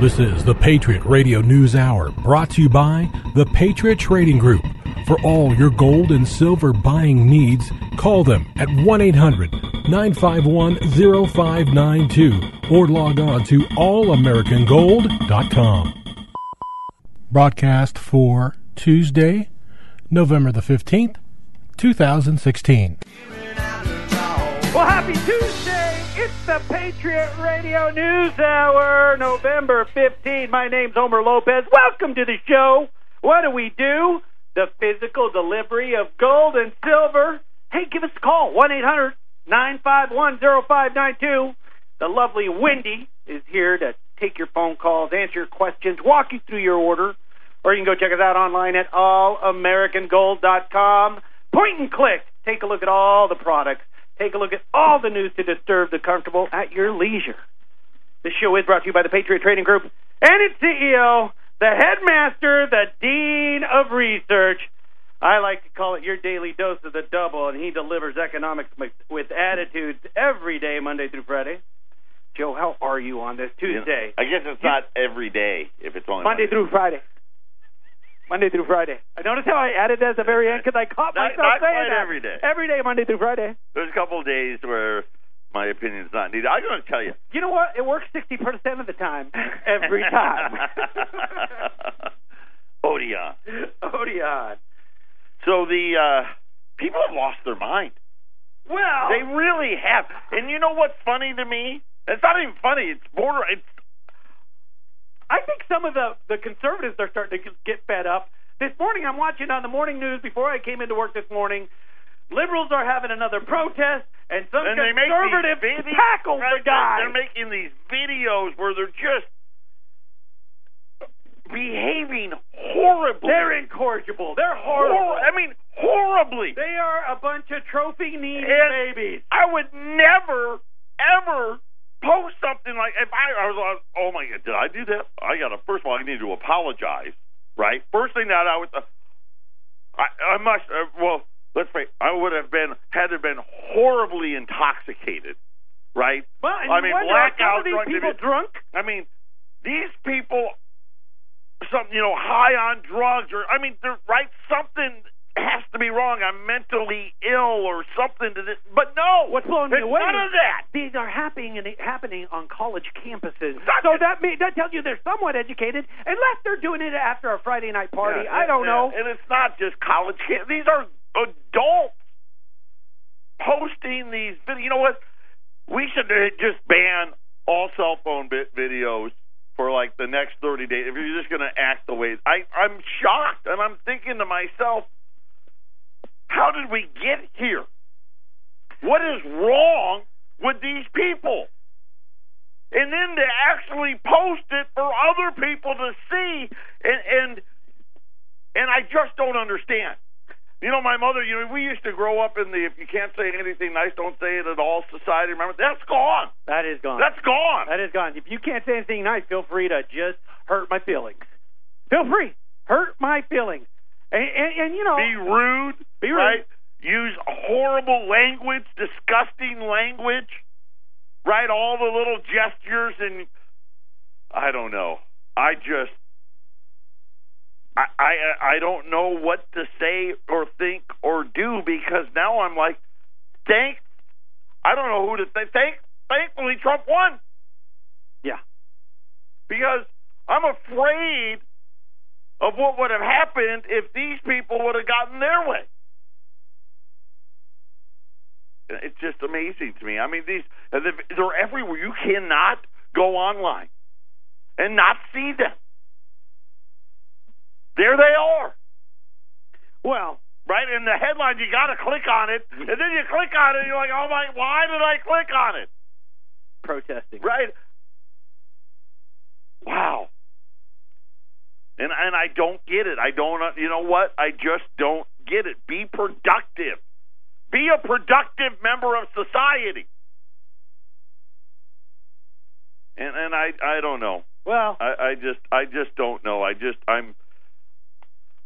This is the Patriot Radio News Hour brought to you by the Patriot Trading Group. For all your gold and silver buying needs, call them at 1 800 951 0592 or log on to allamericangold.com. Broadcast for Tuesday, November the 15th, 2016. Well, happy Tuesday. The Patriot Radio News Hour, November 15. My name's Homer Lopez. Welcome to the show. What do we do? The physical delivery of gold and silver. Hey, give us a call. 1 800 951 0592. The lovely Wendy is here to take your phone calls, answer your questions, walk you through your order. Or you can go check us out online at allamericangold.com. Point and click. Take a look at all the products. Take a look at all the news to disturb the comfortable at your leisure. This show is brought to you by the Patriot Trading Group and its CEO, the headmaster, the dean of research. I like to call it your daily dose of the double, and he delivers economics with attitudes every day, Monday through Friday. Joe, how are you on this Tuesday? I guess it's not every day if it's only Monday through Friday. Monday through Friday. I noticed how I added that at the very end because I caught Not- myself not saying that. every day. Every day, Monday through Friday. There's a couple of days where my opinion's not needed. I'm going to tell you. You know what? It works 60% of the time. Every time. Odeon. Odeon. So the uh, people have lost their mind. Well, They really have. And you know what's funny to me? It's not even funny. It's border. It's I think some of the the conservatives are starting to get fed up. This morning, I'm watching on the morning news before I came into work this morning. Liberals are having another protest, and some and make conservatives tackle the guy. They're making these videos where they're just behaving horribly. They're incorrigible. They're horrible. Hor- I mean, horribly. they are a bunch of trophy needy babies. I would never, ever post something like if I, I was like, oh my god, did I do that? I got to first of all, I need to apologize, right? First thing that I would, uh, I, I must, uh, well, let's say I would have been had have been horribly intoxicated, right? Well, I mean, wonder are some blackout drunk. people drunk? I mean, these people, some you know, high on drugs, or I mean, they're right. Something has to be wrong. I'm mentally ill, or something to this. But no, What's blowing me away? None of that. These are happening and happening on college campuses. Not so that mean, that tells you they're somewhat educated, unless they're doing it after a Friday night party. Yeah, I don't yeah. know. And it's not just college kids. These are adults posting these. videos. You know what? We should uh, just ban all cell phone bit videos for like the next 30 days. If you're just going to act the way I, I'm shocked, and I'm thinking to myself, how did we get here? What is wrong with these people? And then to actually post it for other people to see, and and and I just don't understand. You know, my mother. You know, we used to grow up in the "if you can't say anything nice, don't say it at all" society. Remember, that's gone. That is gone. That's gone. That is gone. If you can't say anything nice, feel free to just hurt my feelings. Feel free. Hurt my feelings. And, and, and you know, Be rude. Be rude. Right? Use horrible language, disgusting language. Right? All the little gestures and I don't know. I just I, I I don't know what to say or think or do because now I'm like, thank I don't know who to thank. Thank thankfully Trump won yeah. because I'm afraid of what would have happened if these people would have gotten their way. It's just amazing to me. I mean, these uh, they're everywhere. You cannot go online and not see them. There they are. Well, right? In the headline, you got to click on it, and then you click on it, and you're like, oh my, why did I click on it? protesting. Right? Wow. And and I don't get it. I don't. uh, You know what? I just don't get it. Be productive. Be a productive member of society. And and I I don't know. Well, I, I just I just don't know. I just I'm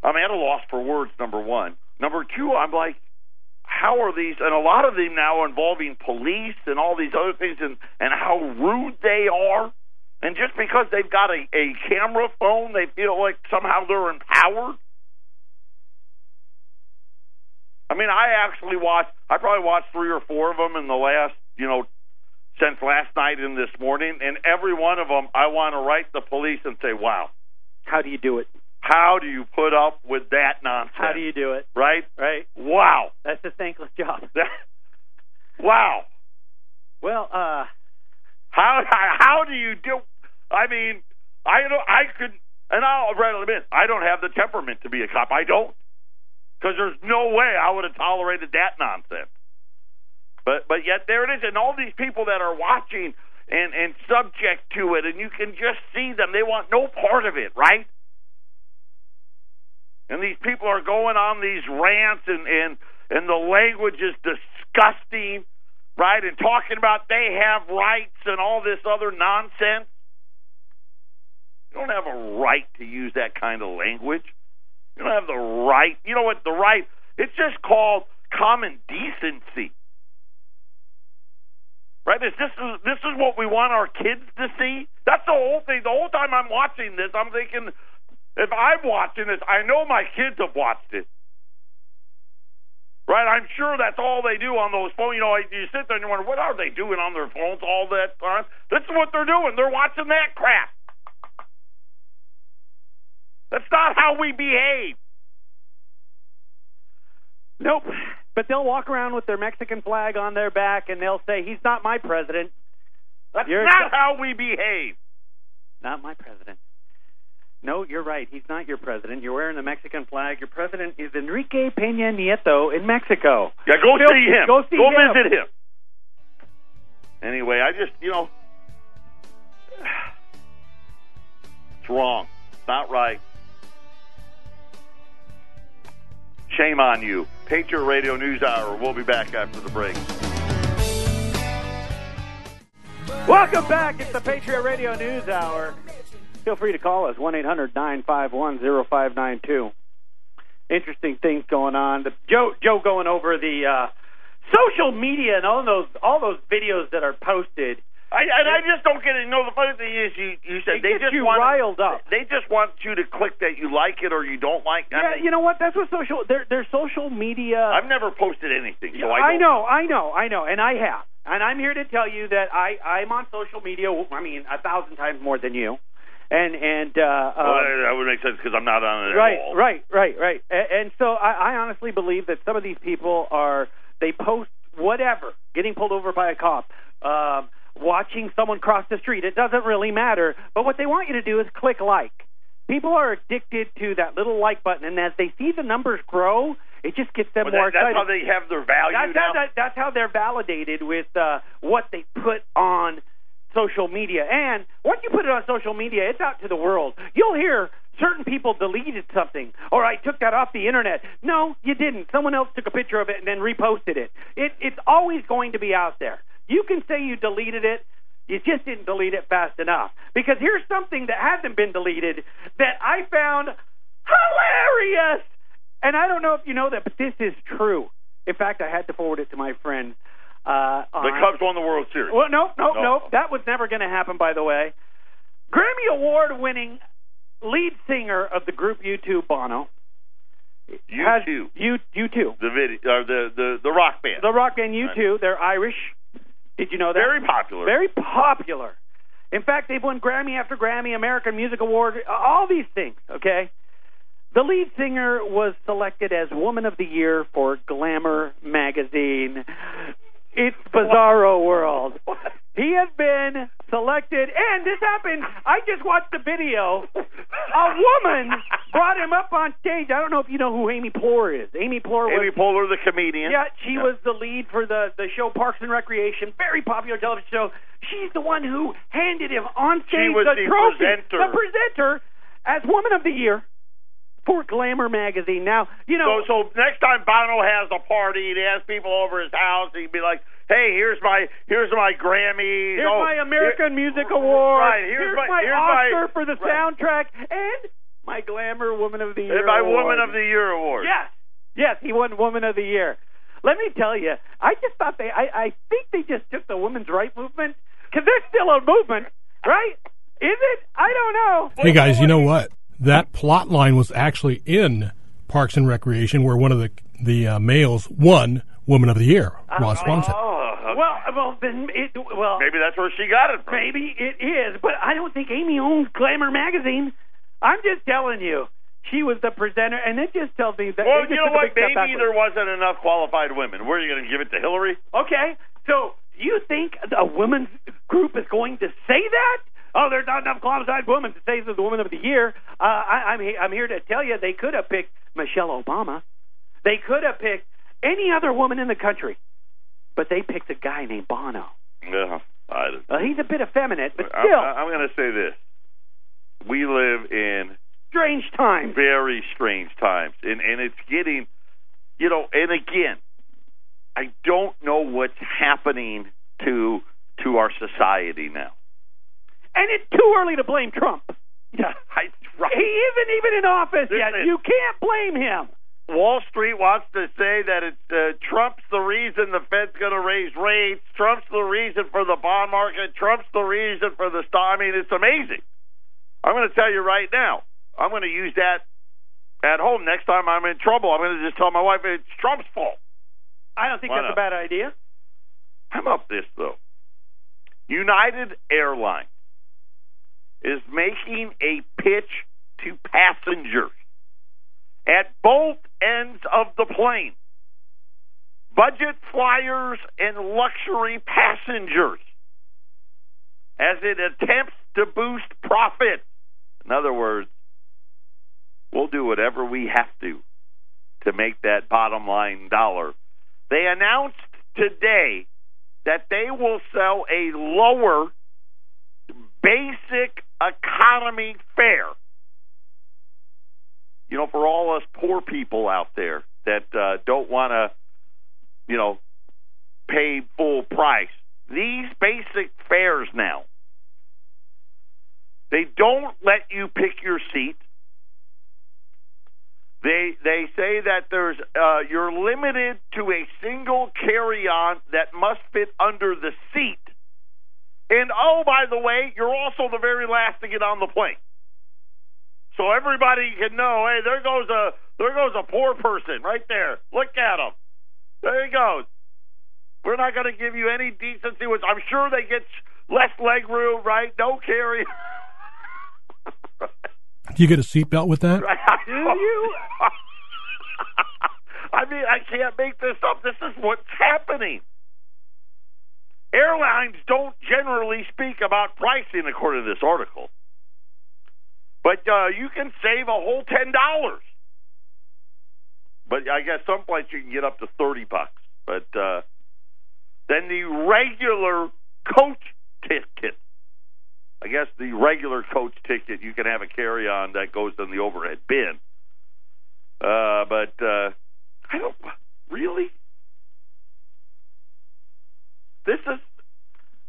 I'm at a loss for words. Number one. Number two. I'm like, how are these? And a lot of them now involving police and all these other things, and and how rude they are. And just because they've got a, a camera phone, they feel like somehow they're empowered. I mean, I actually watched, I probably watched three or four of them in the last, you know, since last night and this morning. And every one of them, I want to write the police and say, wow, How do you do it? how do you put up with that nonsense? How do you do it? Right? Right? Wow. That's a thankless job. wow. Well, uh, How how do you do? I mean, I don't. I could, and I'll readily admit, I don't have the temperament to be a cop. I don't, because there's no way I would have tolerated that nonsense. But but yet there it is, and all these people that are watching and and subject to it, and you can just see them. They want no part of it, right? And these people are going on these rants, and and and the language is disgusting right? And talking about they have rights and all this other nonsense. You don't have a right to use that kind of language. You don't have the right. You know what? The right. It's just called common decency. Right? Is this is this is what we want our kids to see? That's the whole thing. The whole time I'm watching this, I'm thinking, if I'm watching this, I know my kids have watched it. Right, I'm sure that's all they do on those phones. You know, you sit there and you wonder, what are they doing on their phones all that time? This is what they're doing. They're watching that crap. That's not how we behave. nope. But they'll walk around with their Mexican flag on their back and they'll say, "He's not my president." That's You're not how we behave. Not my president. No, you're right. He's not your president. You're wearing the Mexican flag. Your president is Enrique Peña Nieto in Mexico. Yeah, go Phil, see him. go see him. visit him. Anyway, I just, you know, it's wrong. It's not right. Shame on you. Patriot Radio News Hour. We'll be back after the break. Welcome back. It's the Patriot Radio News Hour. Feel free to call us one eight hundred nine five one zero five nine two. Interesting things going on. The, Joe Joe going over the uh, social media and all those all those videos that are posted. I, and I just don't get it. You know, the funny thing is, you, you said they just you want riled up. They just want you to click that you like it or you don't like. I Yeah, mean, you know what? That's what social. Their their social media. I've never posted anything, so I I, know, I know, I know, and I have. And I'm here to tell you that I I'm on social media. I mean, a thousand times more than you. And and uh, Well, uh, that would make sense because I'm not on it right, at all. right, right, right. And, and so I, I honestly believe that some of these people are they post whatever, getting pulled over by a cop, um, watching someone cross the street. It doesn't really matter. But what they want you to do is click like. People are addicted to that little like button, and as they see the numbers grow, it just gets them But more that, that's how they have their value That's now. how, that, that's how they're validated with uh, what they put on social media. And once you put it on social media, it's out to the world. You'll hear certain people deleted something, or I took that off the internet. No, you didn't. Someone else took a picture of it and then reposted it. It it's always going to be out there. You can say you deleted it. You just didn't delete it fast enough. Because here's something that hasn't been deleted that I found hilarious. And I don't know if you know that, but this is true. In fact, I had to forward it to my friend. Uh, the on- Cubs won the World Series. well, no, no, No. no. That was never going to happen, by the way. Grammy Award winning lead singer of the group U2, Bono. You has- too. U, U2. The video, or the the the rock band. The rock band U2. They're Irish. Did you know that? Very popular. Very popular. In fact, they've won Grammy after Grammy, American Music Award, all these things, okay? The lead singer was selected as Woman of the Year for Glamour magazine. It's Bizarro World. He has been selected, and this happened. I just watched the video. A woman brought him up on stage. I don't know if you know who Amy Poehler is. Amy Poehler was Amy Poehler, the comedian. yeah, she was the lead for the the show Parks and Recreation, very popular television show. She's the one who handed him on stage was the, the trophy, presenter. the presenter as Woman of the Year for Glamour magazine. Now, you know, So, so next time Bono has a party, he has people over his house. He'd be like, "Hey, here's my here's my Grammy. here's oh, my American here- Music Award. Right, here's my- my here's Oscar my- for the right. soundtrack and my Glamour Woman of the Year. and my award. Woman of the Year award." Yes, yes, he won Woman of the Year. Let me tell you, I just thought they, I, I think they just took the women's right movement because there's still a movement, right? Is it? I don't know. Hey guys, you know what? That plot line was actually in Parks and Recreation, where one of the the uh, males won Woman of the Year, Ron Swanson. Oh, okay. Well, well, then it, well, maybe that's where she got it from. maybe it is, but I don't think Amy owns Glamour magazine. I'm just telling you, she was the presenter, and it just tells me that. Well, you know what? Maybe backwards. there wasn't enough qualified women. Were you going to give it to Hillary? Okay, so you think a women's group is going to say that? Oh, there's not enough qualified women to say this is the woman of the year. Uh, I, I'm he- I'm here to tell you they could have picked Michelle Obama. They could have picked any other woman in the country, but they picked a guy named Bono. Yeah. I, Uh, he's a bit effeminate, but still I'm going to say this: we live in strange times. very strange times, and and it's getting, you know, and again, I don't know what's happening to to our society now. And it's too early to blame Trump. Yeah, I, right. He isn't even in office yet. You can't blame him. Wall Street wants to say that it's uh, Trump's the reason the Fed's going to raise rates. Trump's the reason for the bond market. Trump's the reason for the stock. I mean, it's amazing. I'm going to tell you right now. I'm going to use that at home next time I'm in trouble. I'm going to just tell my wife it's Trump's fault. I don't think Why that's a bad idea. How about this though? United Airlines is making a pitch to passengers at both ends of the plane. Budget flyers and luxury passengers as it attempts to boost profit. In other words, we'll do whatever we have to to make that bottom line dollar. They announced today that they will sell a lower basic economy fare. You know, for all us poor people out there that uh, don't want to, you know, pay full price, these basic fares now, they don't let you pick your seat. They they say that there's uh, you're limited to a single carry-on that must fit under the seat. And oh, by the way, you're also the very last to get on the plane. So everybody can know, hey, there goes a there goes a poor person right there. Look at him. There he goes. We're not going to give you any decency. Which I'm sure they get less leg room, right? No carry. Do you get a seatbelt with that? Do you? I mean, I can't make this up. This is what's happening. Airlines don't generally speak about pricing, according to this article. But uh, you can save a whole ten dollars. But I guess some flights you can get up to thirty bucks. But uh, then the regular coach ticket. I guess the regular coach ticket you can have a carry on that goes in the overhead bin. Uh, but uh, I don't really. This is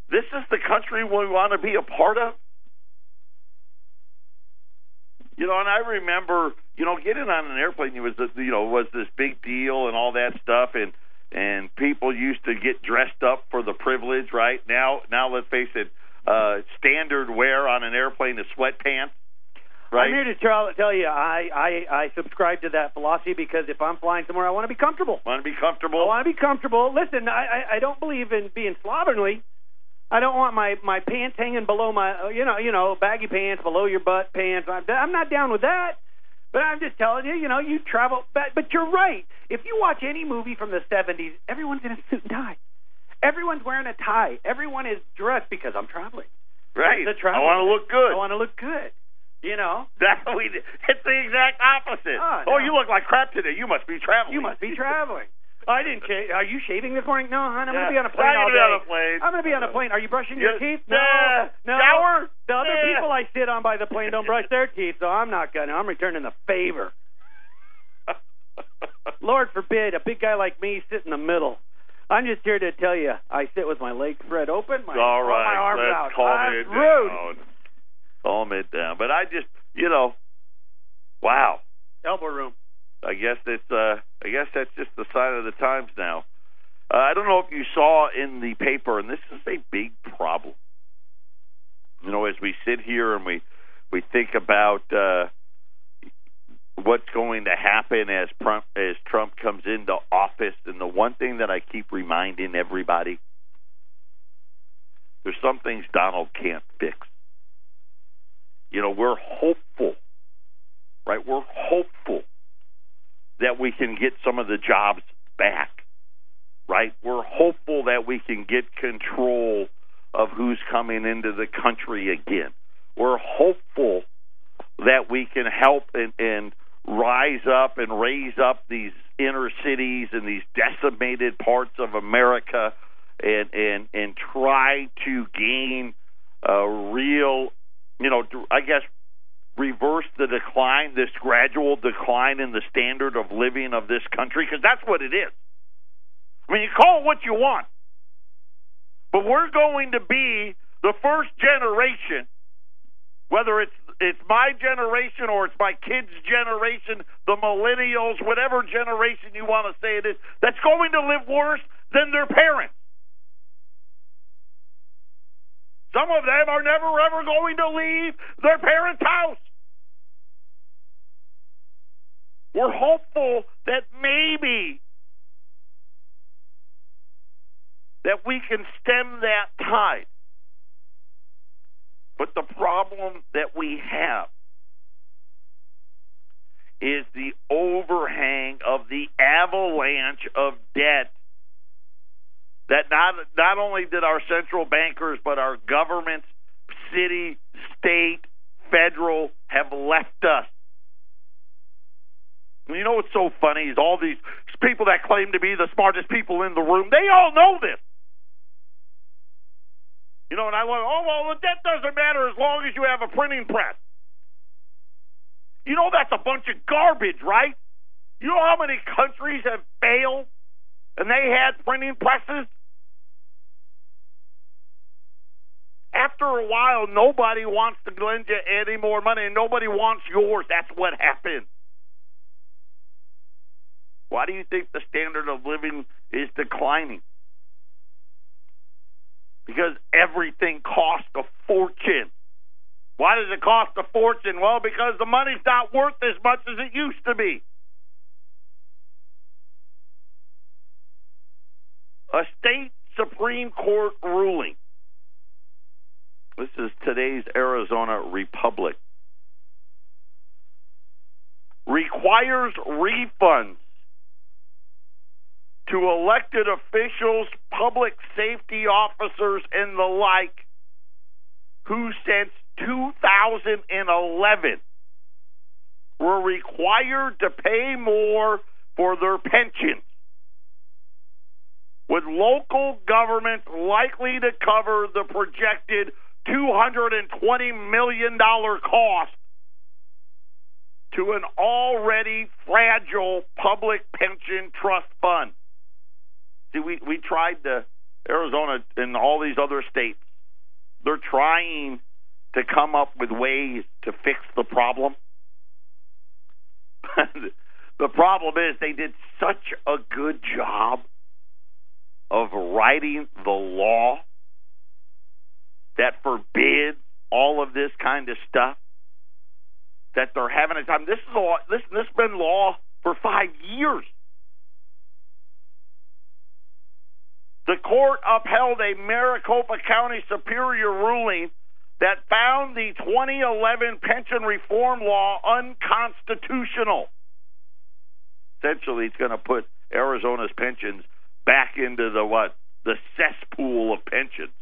this is the country we want to be a part of. You know, and I remember, you know, getting on an airplane was, a- you know, was this big deal and all that stuff, and and people used to get dressed up for the privilege. Right now, now let's face it, uh, standard wear on an airplane is sweatpants. Right. I'm here to tell, tell you, I, I I subscribe to that philosophy because if I'm flying somewhere, I want to be comfortable. Want to be comfortable. I want to be comfortable. Listen, I, I I don't believe in being slovenly. I don't want my my pants hanging below my you know you know baggy pants below your butt pants. I'm, I'm not down with that. But I'm just telling you, you know, you travel. But, but you're right. If you watch any movie from the 70s, everyone's in a suit and tie. Everyone's wearing a tie. Everyone is dressed because I'm traveling. right. I want to look good. I want to look good. You know, what we. It's the exact opposite. Oh, oh, you look like crap today. You must be traveling. you must be traveling. I didn't. Shave. Are you shaving this morning? No, hon. I'm Yeah. going to be on a plane I'm all gonna day. on a plane. I'm going to be on a plane. Are you brushing your teeth? No. No. Shower? The other people I sit on by the plane don't brush their teeth, so I'm not going to. I'm returning the favor. Lord forbid a big guy like me sit in the middle. I'm just here to tell you, I sit with my legs spread open, my, All right, my arms let's out. calm I'm it rude. down. Calm it down. But I just, you know, wow. Elbow room. I guess it's. Uh, I guess that's just the sign of the times now. Uh, I don't know if you saw in the paper, and this is a big problem. You know, as we sit here and we we think about uh, what's going to happen as Trump as Trump comes into office, and the one thing that I keep reminding everybody, there's some things Donald can't fix. You know, we're hopeful, right? We're hopeful that we can get some of the jobs back, right? We're hopeful that we can get control of who's coming into the country again. We're hopeful that we can help and, and rise up and raise up these inner cities and these decimated parts of America and and and try to gain a real you know I guess reverse the decline this gradual decline in the standard of living of this country because that's what it is I mean you call it what you want but we're going to be the first generation whether it's it's my generation or it's my kids' generation, the millennials, whatever generation you want to say it is, that's going to live worse than their parents. Some of them are never ever going to leave their parents' house. We're hopeful that maybe that we can stem that tide. But the problem that we have is the overhang of the avalanche of debt that not not only did our central bankers but our governments, city, state, federal have left us. You know what's so funny is all these people that claim to be the smartest people in the room, they all know this. You know, and I went, oh, well, the debt doesn't matter as long as you have a printing press. You know, that's a bunch of garbage, right? You know how many countries have failed and they had printing presses? After a while, nobody wants to lend you any more money and nobody wants yours. That's what happened. Why do you think the standard of living is declining? because everything costs a fortune. Why does it cost a fortune? Well, because the money's not worth as much as it used to be. A state Supreme Court ruling. This is today's Arizona Republic. Requires refunds to elected officials, public safety officers, and the like who since 2011 were required to pay more for their pensions, with local government likely to cover the projected $220 million cost to an already fragile public pension trust fund. See, we we tried to Arizona and all these other states. They're trying to come up with ways to fix the problem. the problem is they did such a good job of writing the law that forbids all of this kind of stuff that they're having a time. This is law. This this has been law for five years. The court upheld a Maricopa County Superior ruling that found the 2011 pension reform law unconstitutional. Essentially, it's going to put Arizona's pensions back into the what? The cesspool of pensions.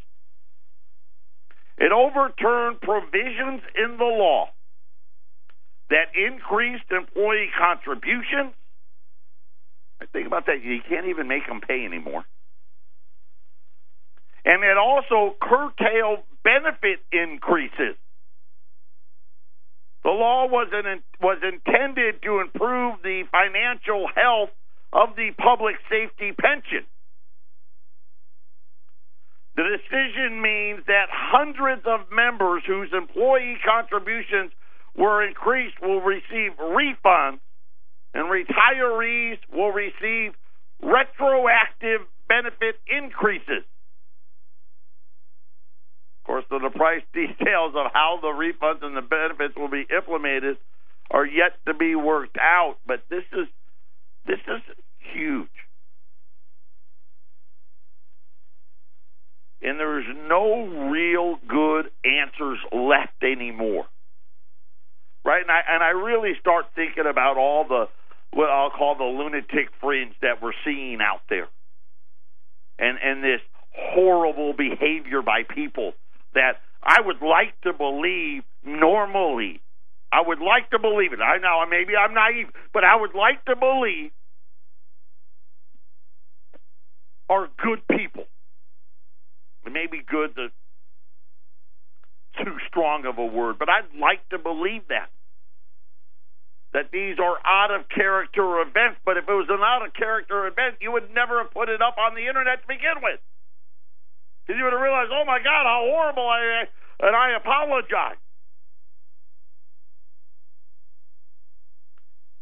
It overturned provisions in the law that increased employee contributions. Think about that. You can't even make them pay anymore and it also curtailed benefit increases. The law was, an, was intended to improve the financial health of the public safety pension. The decision means that hundreds of members whose employee contributions were increased will receive refunds, and retirees will receive retroactive benefit increases Of course, the, price details of how the refunds and the benefits will be implemented are yet to be worked out. But this is this is huge. And there's no real good answers left anymore. Right? And I and I really start thinking about all the what I'll call the lunatic fringe that we're seeing out there. And and this horrible behavior by people that I would like to believe normally. I would like to believe it. I know maybe I'm naive, but I would like to believe are good people. Maybe good is too strong of a word, but I'd like to believe that. That these are out of character events, but if it was an out of character event, you would never have put it up on the internet to begin with. Because you would have realized, oh my God, how horrible I am, and I apologize.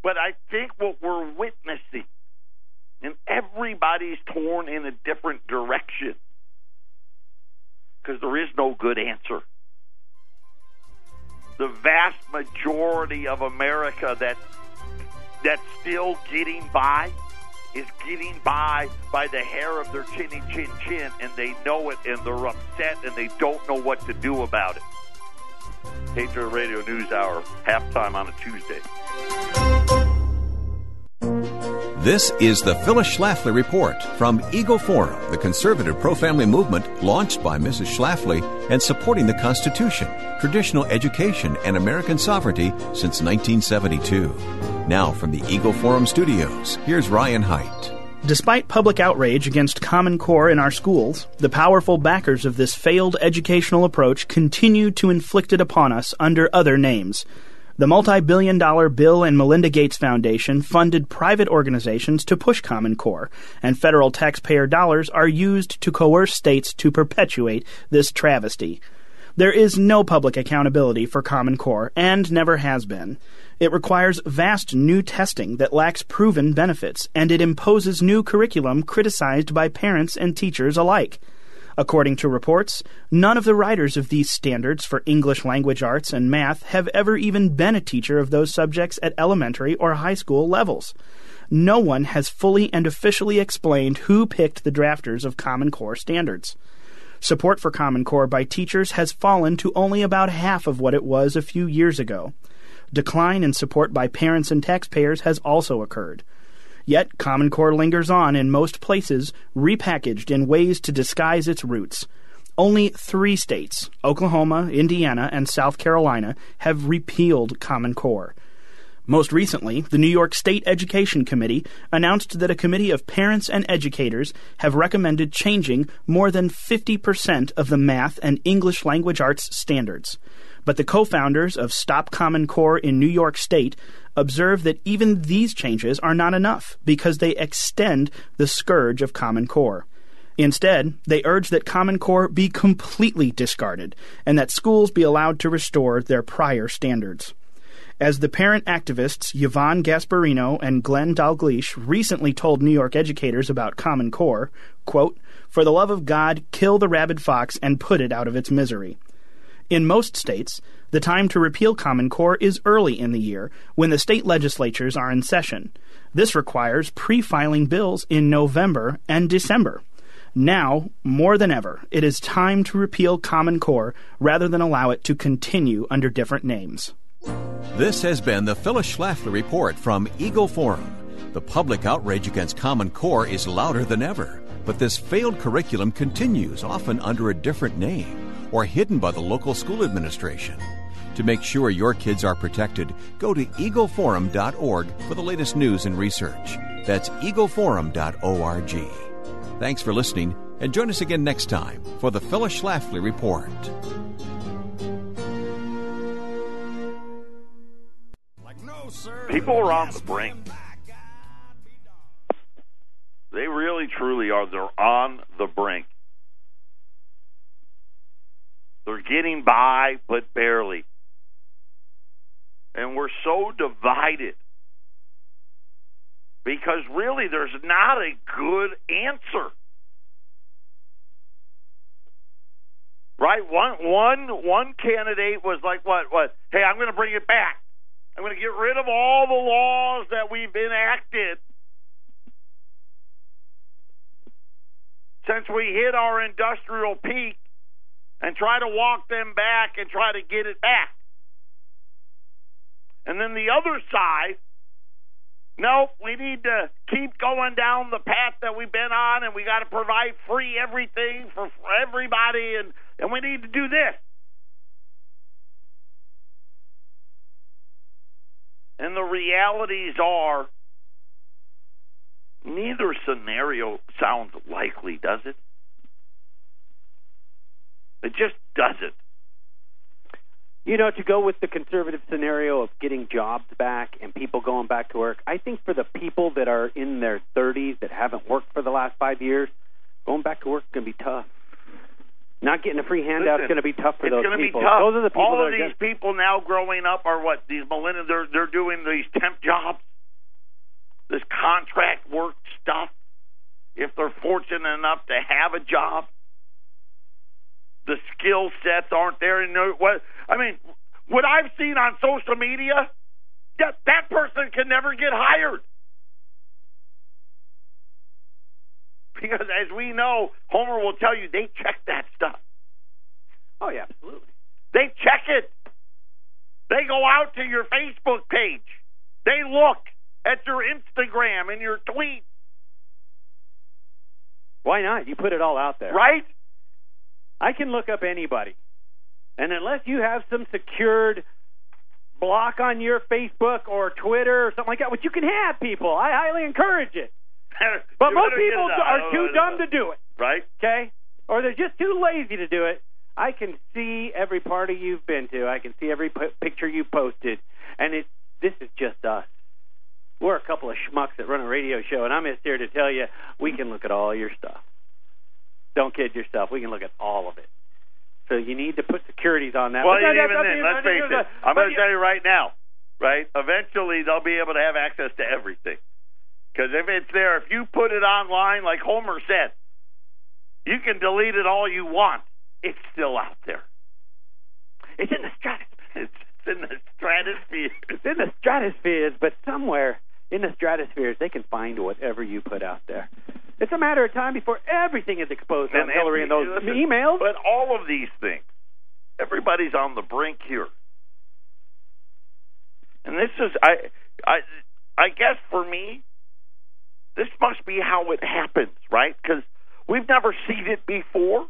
But I think what we're witnessing, and everybody's torn in a different direction, because there is no good answer. The vast majority of America that that's still getting by is getting by by the hair of their chinny chin chin, and they know it, and they're upset, and they don't know what to do about it. Patriot Radio News Hour, halftime on a Tuesday. This is the Phyllis Schlafly Report from Eagle Forum, the conservative pro family movement launched by Mrs. Schlafly and supporting the Constitution, traditional education, and American sovereignty since 1972. Now, from the Eagle Forum studios, here's Ryan Haidt. Despite public outrage against Common Core in our schools, the powerful backers of this failed educational approach continue to inflict it upon us under other names. The multi billion dollar Bill and Melinda Gates Foundation funded private organizations to push Common Core, and federal taxpayer dollars are used to coerce states to perpetuate this travesty. There is no public accountability for Common Core, and never has been. It requires vast new testing that lacks proven benefits, and it imposes new curriculum criticized by parents and teachers alike. According to reports, none of the writers of these standards for English language arts and math have ever even been a teacher of those subjects at elementary or high school levels. No one has fully and officially explained who picked the drafters of Common Core standards. Support for Common Core by teachers has fallen to only about half of what it was a few years ago. Decline in support by parents and taxpayers has also occurred. Yet Common Core lingers on in most places, repackaged in ways to disguise its roots. Only three states, Oklahoma, Indiana, and South Carolina, have repealed Common Core. Most recently, the New York State Education Committee announced that a committee of parents and educators have recommended changing more than 50% of the math and English language arts standards. But the co founders of Stop Common Core in New York State observe that even these changes are not enough because they extend the scourge of Common Core. Instead, they urge that Common Core be completely discarded and that schools be allowed to restore their prior standards. As the parent activists Yvonne Gasparino and Glenn Dalgleish recently told New York educators about Common Core, quote, For the love of God, kill the rabid fox and put it out of its misery. In most states, the time to repeal Common Core is early in the year, when the state legislatures are in session. This requires pre filing bills in November and December. Now, more than ever, it is time to repeal Common Core rather than allow it to continue under different names. This has been the Phyllis Schlafly Report from Eagle Forum. The public outrage against Common Core is louder than ever, but this failed curriculum continues, often under a different name or hidden by the local school administration. To make sure your kids are protected, go to eagleforum.org for the latest news and research. That's eagleforum.org. Thanks for listening, and join us again next time for the Phyllis Schlafly Report. People are on the brink. They really, truly are. They're on the brink. They're getting by, but barely. And we're so divided because really there's not a good answer. right? One one one candidate was like, what what? Hey, I'm going to bring it back. I'm going to get rid of all the laws that we've enacted since we hit our industrial peak and try to walk them back and try to get it back. And then the other side, nope, we need to keep going down the path that we've been on and we got to provide free everything for, for everybody and, and we need to do this. And the realities are neither scenario sounds likely, does it? It just doesn't. You know, to go with the conservative scenario of getting jobs back and people going back to work, I think for the people that are in their 30s that haven't worked for the last five years, going back to work is going to be tough. Not getting a free handout is going to be tough for those people. Be tough. Those are the people All of these people now growing up are what these millennials. They're they're doing these temp jobs, this contract work stuff. If they're fortunate enough to have a job, the skill sets aren't there. And what I mean, what I've seen on social media, that that person can never get hired. Because as we know, Homer will tell you they check that stuff. oh yeah, absolutely. They check it. They go out to your Facebook page. They look at your Instagram and your tweets, Why not? You put it all out there. right? I can look up anybody. And unless you have some secured block on your Facebook or Twitter or something like that, which you can have people, I highly encourage it. But most people are too dumb to do it, Right? okay? Or they're just too lazy to do it. I can see every party you've been to. I can see every p- picture you posted, and it. This is just us. We're a couple of schmucks that run a radio show, and I'm just here to tell you we can look at all your stuff. Don't kid yourself. We can look at all of it. So you need to put securities on that. Well, even that's up to then, let's face it. I'm going to tell you right now, right? Eventually, they'll be able to have access to everything. Because if it's there, if you put it online, like Homer said, you can delete it all you want. It's still out there. It's in the stratosphere. It's, it's in the stratosphere. It's in the stratospheres, but somewhere in the stratospheres they can find whatever you put out there. It's a matter of time before everything is exposed on Hillary and those listen, emails. But all of these things, everybody's on the brink here. And this is, I, I, I guess for me, this must be how it happens, right? Because we've never seen it before,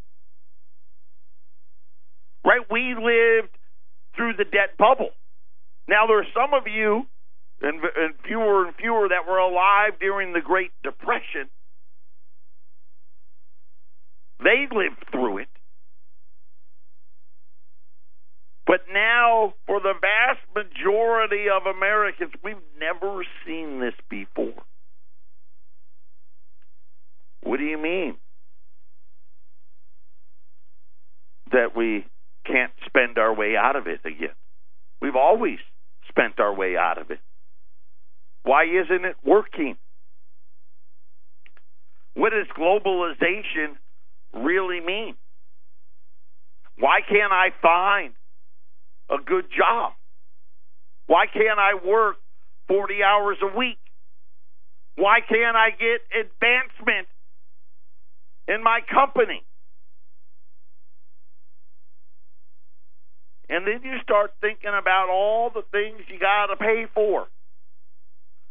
right? We lived through the debt bubble. Now there are some of you, and, and fewer and fewer, that were alive during the Great Depression. They lived through it. But now, for the vast majority of Americans, we've never seen this before. What do you mean? That we can't spend our way out of it again. We've always spent our way out of it. Why isn't it working? What does globalization really mean? Why can't I find a good job? Why can't I work 40 hours a week? Why can't I get advancement in my company? And then you start thinking about all the things you got to pay for.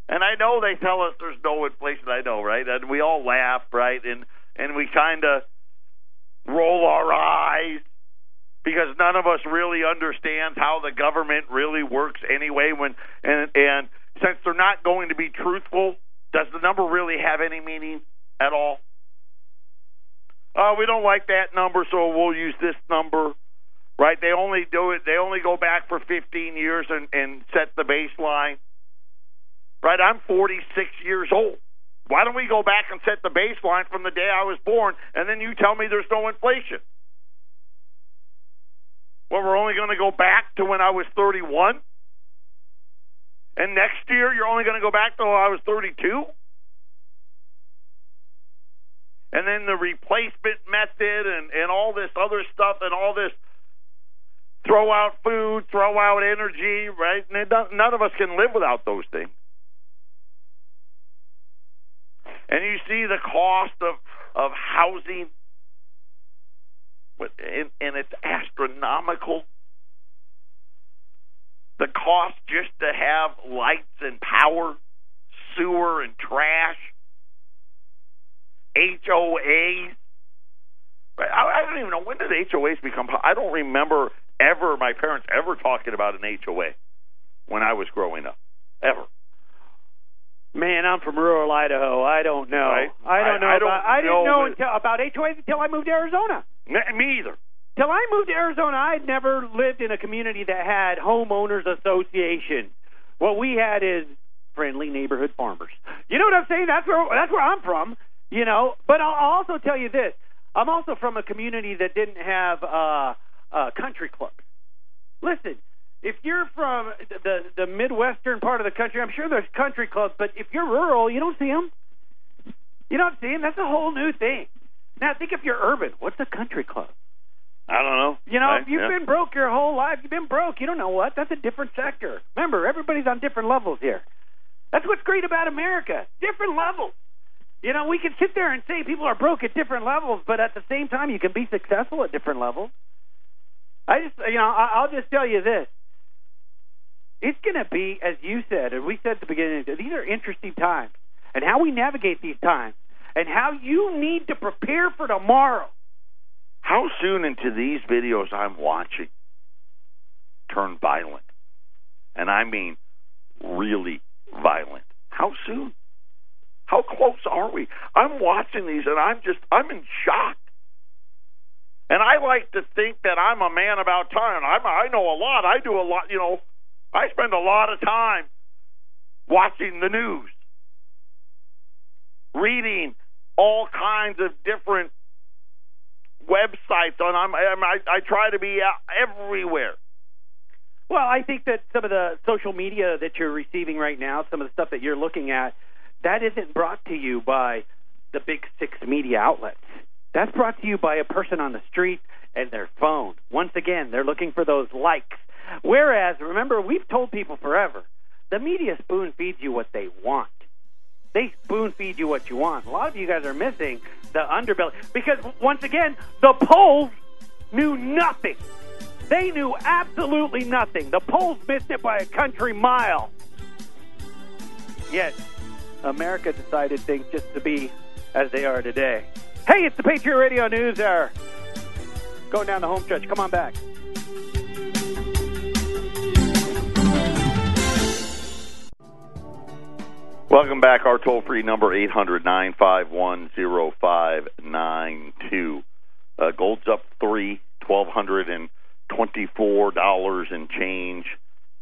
And I know they tell us there's no inflation. I know, right? And we all laugh, right? And and we kind of roll our eyes because none of us really understands how the government really works anyway. When and and since they're not going to be truthful, does the number really have any meaning at all? Oh, we don't like that number, so we'll use this number. Right? They only do it. They only go back for 15 years and, and set the baseline. Right? I'm 46 years old. Why don't we go back and set the baseline from the day I was born, and then you tell me there's no inflation? Well, we're only going to go back to when I was 31? And next year, you're only going to go back to when I was 32? and then the replacement method and and all this other stuff and all this throw out food, throw out energy, right? None of us can live without those things. And you see the cost of of housing, and, and it's astronomical. The cost just to have lights and power, sewer and trash, HOAs. I, I don't even know when did HOAs become. I don't remember ever my parents ever talking about an HOA when I was growing up, ever. Man, I'm from rural Idaho. I don't know. Right? I don't know. I, I, don't about, I didn't know, know until about HOAs until I moved to Arizona. Me either. Till I moved to Arizona, I'd never lived in a community that had homeowners association. What we had is friendly neighborhood farmers. You know what I'm saying? That's where that's where I'm from. You know, but I'll also tell you this: I'm also from a community that didn't have uh, uh, country clubs. Listen, if you're from the the midwestern part of the country, I'm sure there's country clubs, but if you're rural, you don't see them. You don't see them. That's a whole new thing. Now think if you're urban. What's a country club? I don't know. You know, if you've yeah. been broke your whole life, you've been broke. You don't know what. That's a different sector. Remember, everybody's on different levels here. That's what's great about America. Different levels. You know, we can sit there and say people are broke at different levels, but at the same time, you can be successful at different levels. I just, you know, I'll just tell you this. It's going to be, as you said, and we said at the beginning, these are interesting times. And how we navigate these times, and how you need to prepare for tomorrow. How soon into these videos I'm watching turn violent? And I mean really violent. How soon? How close are we? I'm watching these and I'm just I'm in shock. And I like to think that I'm a man about time. I'm, I know a lot. I do a lot. You know, I spend a lot of time watching the news, reading all kinds of different websites on. I'm, I, I try to be everywhere. Well, I think that some of the social media that you're receiving right now, some of the stuff that you're looking at, that isn't brought to you by the big six media outlets. That's brought to you by a person on the street and their phone. Once again, they're looking for those likes. Whereas, remember, we've told people forever, the media spoon feeds you what they want. They spoon feed you what you want. A lot of you guys are missing the underbelly because, once again, the polls knew nothing. They knew absolutely nothing. The polls missed it by a country mile. Yet, America decided things just to be as they are today. Hey, it's the Patriot Radio News Hour. Going down the home stretch. Come on back. Welcome back. Our toll free number eight hundred nine five one zero five nine two. Uh, gold's up three, twelve hundred and twenty four dollars and change.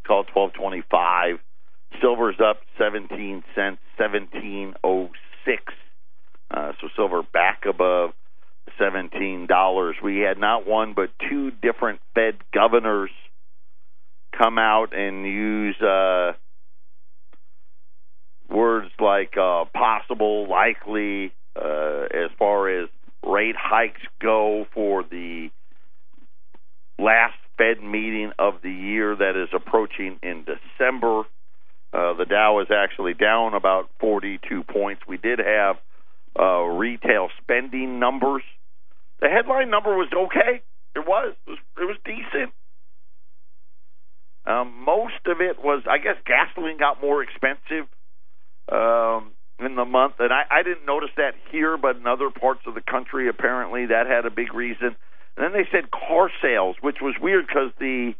Call it twelve twenty five. Silver's up seventeen cents, seventeen oh six. Uh, so silver back above seventeen dollars. We had not one but two different Fed governors come out and use uh, words like uh, possible, likely, uh, as far as rate hikes go for the last Fed meeting of the year that is approaching in December. Uh, the Dow is actually down about 42 points. We did have uh, retail spending numbers. The headline number was okay. It was. It was, it was decent. Um, most of it was, I guess, gasoline got more expensive um, in the month, and I, I didn't notice that here, but in other parts of the country, apparently that had a big reason. And then they said car sales, which was weird because the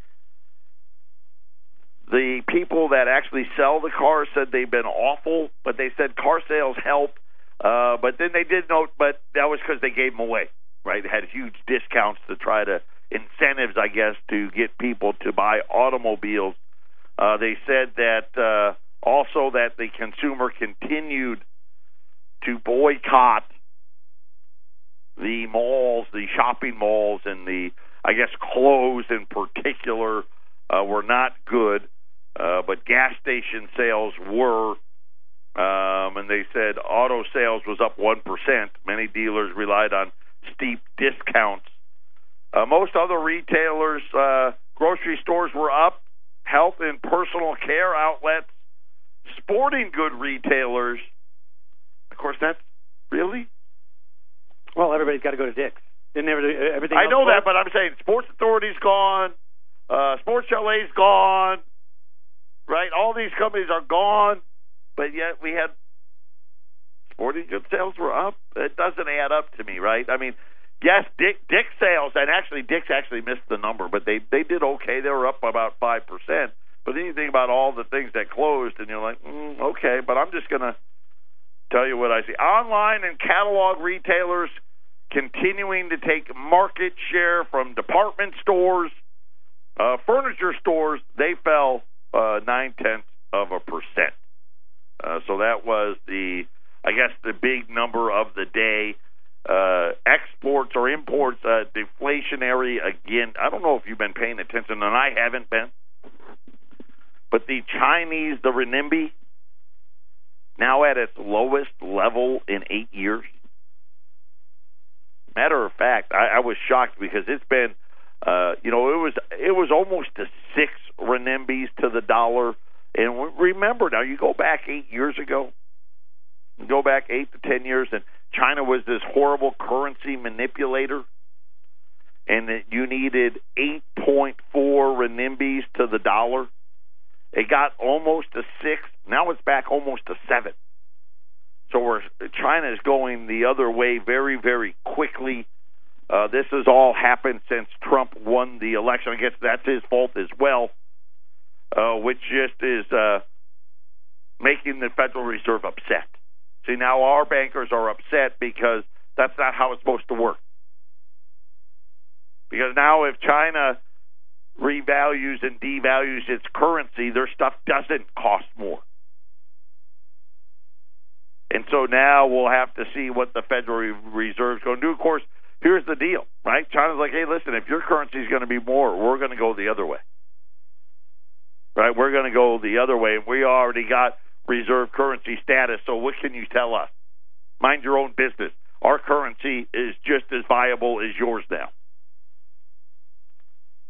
the people that actually sell the cars said they've been awful, but they said car sales help. Uh, but then they did note, but that was because they gave them away, right? They had huge discounts to try to incentives, I guess, to get people to buy automobiles. Uh, they said that uh, also that the consumer continued to boycott the malls, the shopping malls, and the I guess clothes in particular uh, were not good. Uh, but gas station sales were um, and they said auto sales was up one percent. Many dealers relied on steep discounts. Uh, most other retailers, uh, grocery stores were up. Health and personal care outlets, sporting good retailers. Of course, that's really. Well, everybody's got to go to Dick's. Didn't everything? I know that, but I'm saying Sports Authority's gone. Uh, Sports Chalet's gone. Right, all these companies are gone, but yet we had sporting goods sales were up. It doesn't add up to me, right? I mean, yes, Dick Dick sales, and actually Dick's actually missed the number, but they they did okay. They were up about five percent. But then you think about all the things that closed, and you're like, mm, okay. But I'm just gonna tell you what I see. Online and catalog retailers continuing to take market share from department stores. Uh, furniture stores, they fell uh, nine tenths of a percent. Uh, so that was the, I guess, the big number of the day. Uh, exports or imports, uh, deflationary again. I don't know if you've been paying attention, and I haven't been. But the Chinese, the renminbi, now at its lowest level in eight years. Matter of fact, I, I was shocked because it's been, uh, you know, it was it was almost six renminbis to the dollar. And remember now, you go back eight years ago, you go back eight to ten years, and China was this horrible currency manipulator, and that you needed eight point four renminbis to the dollar. It got almost to six. Now it's back almost to seven. So we're China is going the other way very, very quickly. Uh, this has all happened since Trump won the election. I guess that's his fault as well, uh, which just is uh, making the Federal Reserve upset. See, now our bankers are upset because that's not how it's supposed to work. Because now, if China revalues and devalues its currency, their stuff doesn't cost more. And so now we'll have to see what the Federal Reserve is going to do. Of course, here's the deal, right? China's like, hey, listen, if your currency is going to be more, we're going to go the other way. Right? We're going to go the other way. And we already got reserve currency status, so what can you tell us? Mind your own business. Our currency is just as viable as yours now.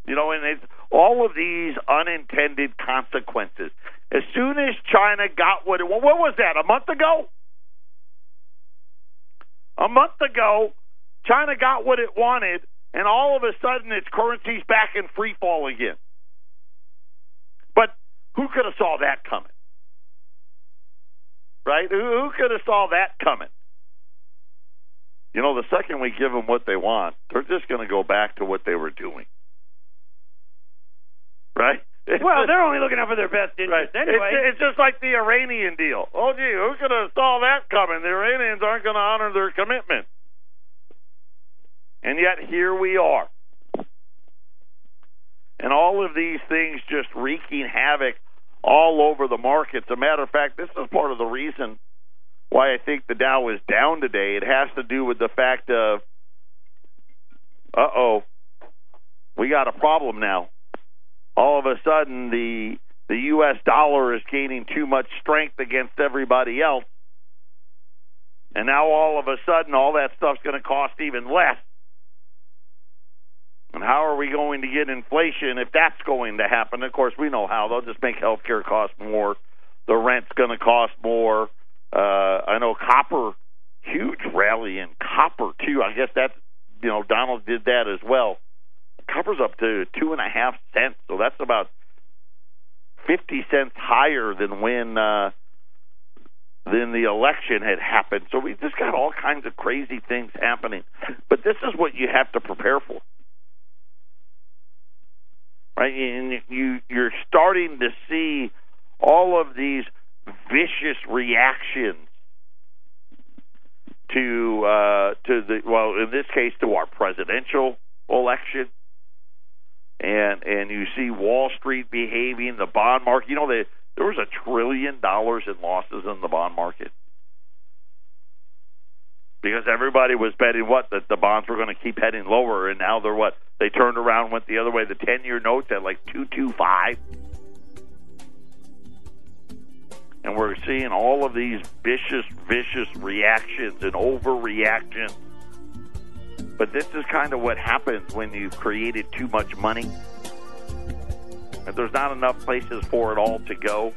You know, and it's all of these unintended consequences. As soon as China got what it, what was that, a month ago? A month ago, China got what it wanted, and all of a sudden its currency's back in free fall again. But who could have saw that coming? Right? Who, who could have saw that coming? You know, the second we give them what they want, they're just going to go back to what they were doing. Right? Well, they're only looking out for their best interest right. anyway. It's, it's, just like the Iranian deal. Oh, gee, who could have saw that coming? The Iranians aren't going to honor their commitment. And yet here we are. And all of these things just wreaking havoc all over the markets. As a matter of fact, this is part of the reason why I think the Dow is down today. It has to do with the fact of, uh oh, we got a problem now all of a sudden the the U.S. dollar is gaining too much strength against everybody else, and now all of a sudden all that stuff's going to cost even less. And how are we going to get inflation if that's going to happen? Of course, we know how. They'll just make healthcare cost more. The rent's going to cost more. Uh, I know copper, huge rally in copper too. I guess that's you know Donald did that as well copper's up to two and a half cents, that's about fifty cents higher than when uh, than the election had happened. So we just got all kinds of crazy things happening. But this is what you have to prepare for, right? And you you're starting to see all of these vicious reactions to uh, to the well, in this case, to our presidential election and and you see Wall Street behaving, the bond market. You know, the, there was a trillion dollars in losses in the bond market because everybody was betting what that the bonds were going to keep heading lower, and now they're what they turned around, went the other way. The ten-year notes at like two two five. and we're seeing all of these vicious, vicious reactions and overreactions. But this is kind of what happens when you've created too much money. And there's not enough places for it all to go.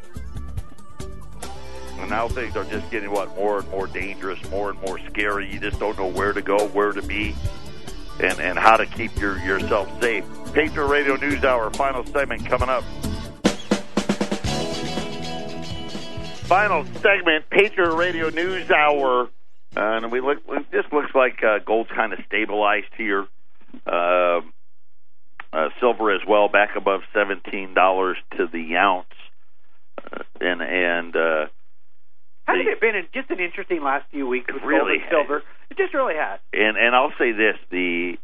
And now things are just getting what more and more dangerous, more and more scary. You just don't know where to go, where to be, and and how to keep your yourself safe. Patriot Radio News Hour, final segment coming up. Final segment, Patriot Radio News Hour, and we look. This looks like uh, gold's kind of stabilized here. Uh, uh, silver as well, back above seventeen dollars to the ounce, uh, and and uh, Hasn't it been just an interesting last few weeks with gold really and silver? It just really has. and and I'll say this: the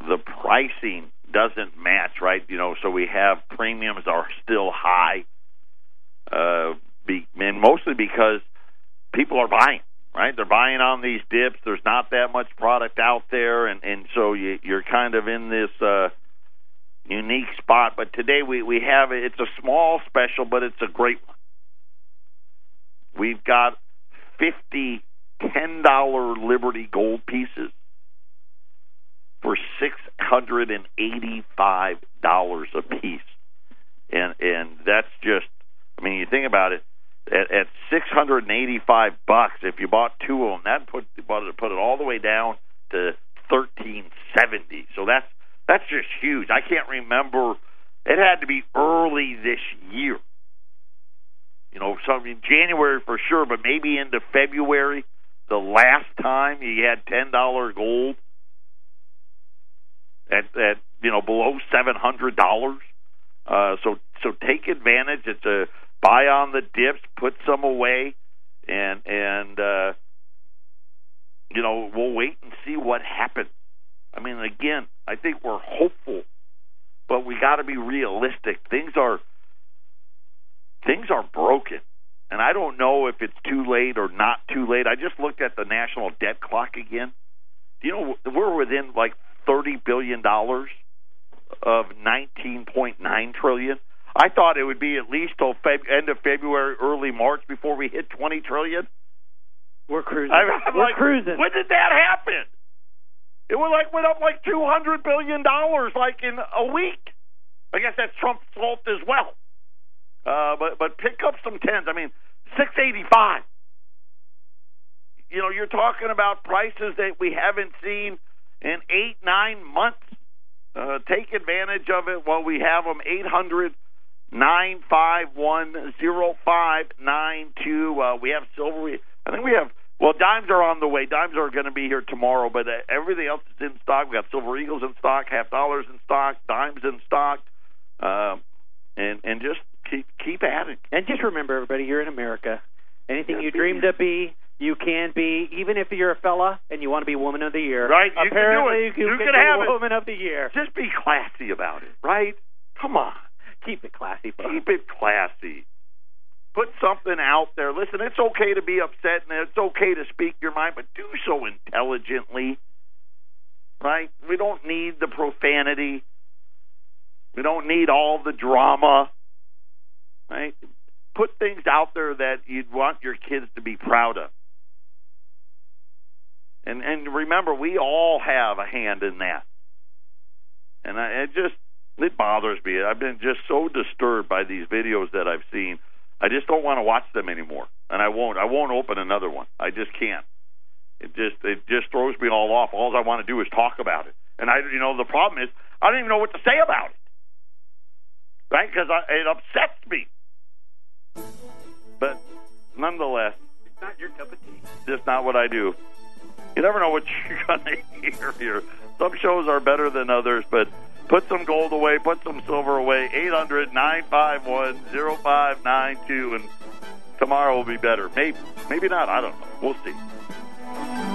the pricing doesn't match, right? You know, so we have premiums are still high, uh, be, and mostly because people are buying, right? They're buying on these dips. There's not that much product out there, and and so you, you're kind of in this uh, unique spot. But today we we have it's a small special, but it's a great one. We've got fifty ten dollar Liberty gold pieces for six hundred and eighty five dollars a piece, and and that's just I mean you think about it at, at six hundred and eighty five bucks if you bought two of them that put put it, put it all the way down to thirteen seventy. So that's that's just huge. I can't remember. It had to be early this year. You know, some in January for sure, but maybe into February, the last time you had ten dollar gold at at you know below seven hundred dollars. Uh, so so take advantage. It's a buy on the dips, put some away, and and uh, you know we'll wait and see what happens. I mean, again, I think we're hopeful, but we got to be realistic. Things are things are broken. And I don't know if it's too late or not too late. I just looked at the national debt clock again. You know we're within like thirty billion dollars of nineteen point nine trillion? I thought it would be at least till Feb- end of February, early March before we hit twenty trillion. We're cruising. I- I'm We're like, cruising. When did that happen? It was like went up like two hundred billion dollars like in a week. I guess that's Trump's fault as well. Uh, but but pick up some tens. I mean, six eighty five. You know, you're talking about prices that we haven't seen in eight nine months. Uh, take advantage of it while we have them. Eight hundred nine five one zero five nine two. Uh, we have silver. I think we have. Well, dimes are on the way. Dimes are going to be here tomorrow, but uh, everything else is in stock. We got silver eagles in stock, half dollars in stock, dimes in stock, uh, and and just keep keep adding. And just remember, everybody, you're in America. Anything you dream to be, you can be. Even if you're a fella and you want to be Woman of the Year, Right, you can do Apparently, it. you, You can, can be have it. Woman of the Year. Just be classy about it, right? Come on, Keep it classy, keep it classy. Put something out there. Listen, it's okay to be upset and it's okay to speak your mind, but do so intelligently, right? We don't need the profanity. We don't need all the drama, right? Put things out there that you'd want your kids to be proud of. And and remember, we all have a hand in that. And I, it just it bothers me. I've been just so disturbed by these videos that I've seen. I just don't want to watch them anymore, and I won't. I won't open another one. I just can't. It just it just throws me all off. All I want to do is talk about it, and I you know the problem is I don't even know what to say about it, right? Because it upsets me. But nonetheless, It's not your cup of tea. just not what I do. You never know what you're to hear here. Some shows are better than others, but put some gold away, put some silver away. 800 951 0592, and tomorrow will be better. Maybe, maybe not. I don't know. We'll see.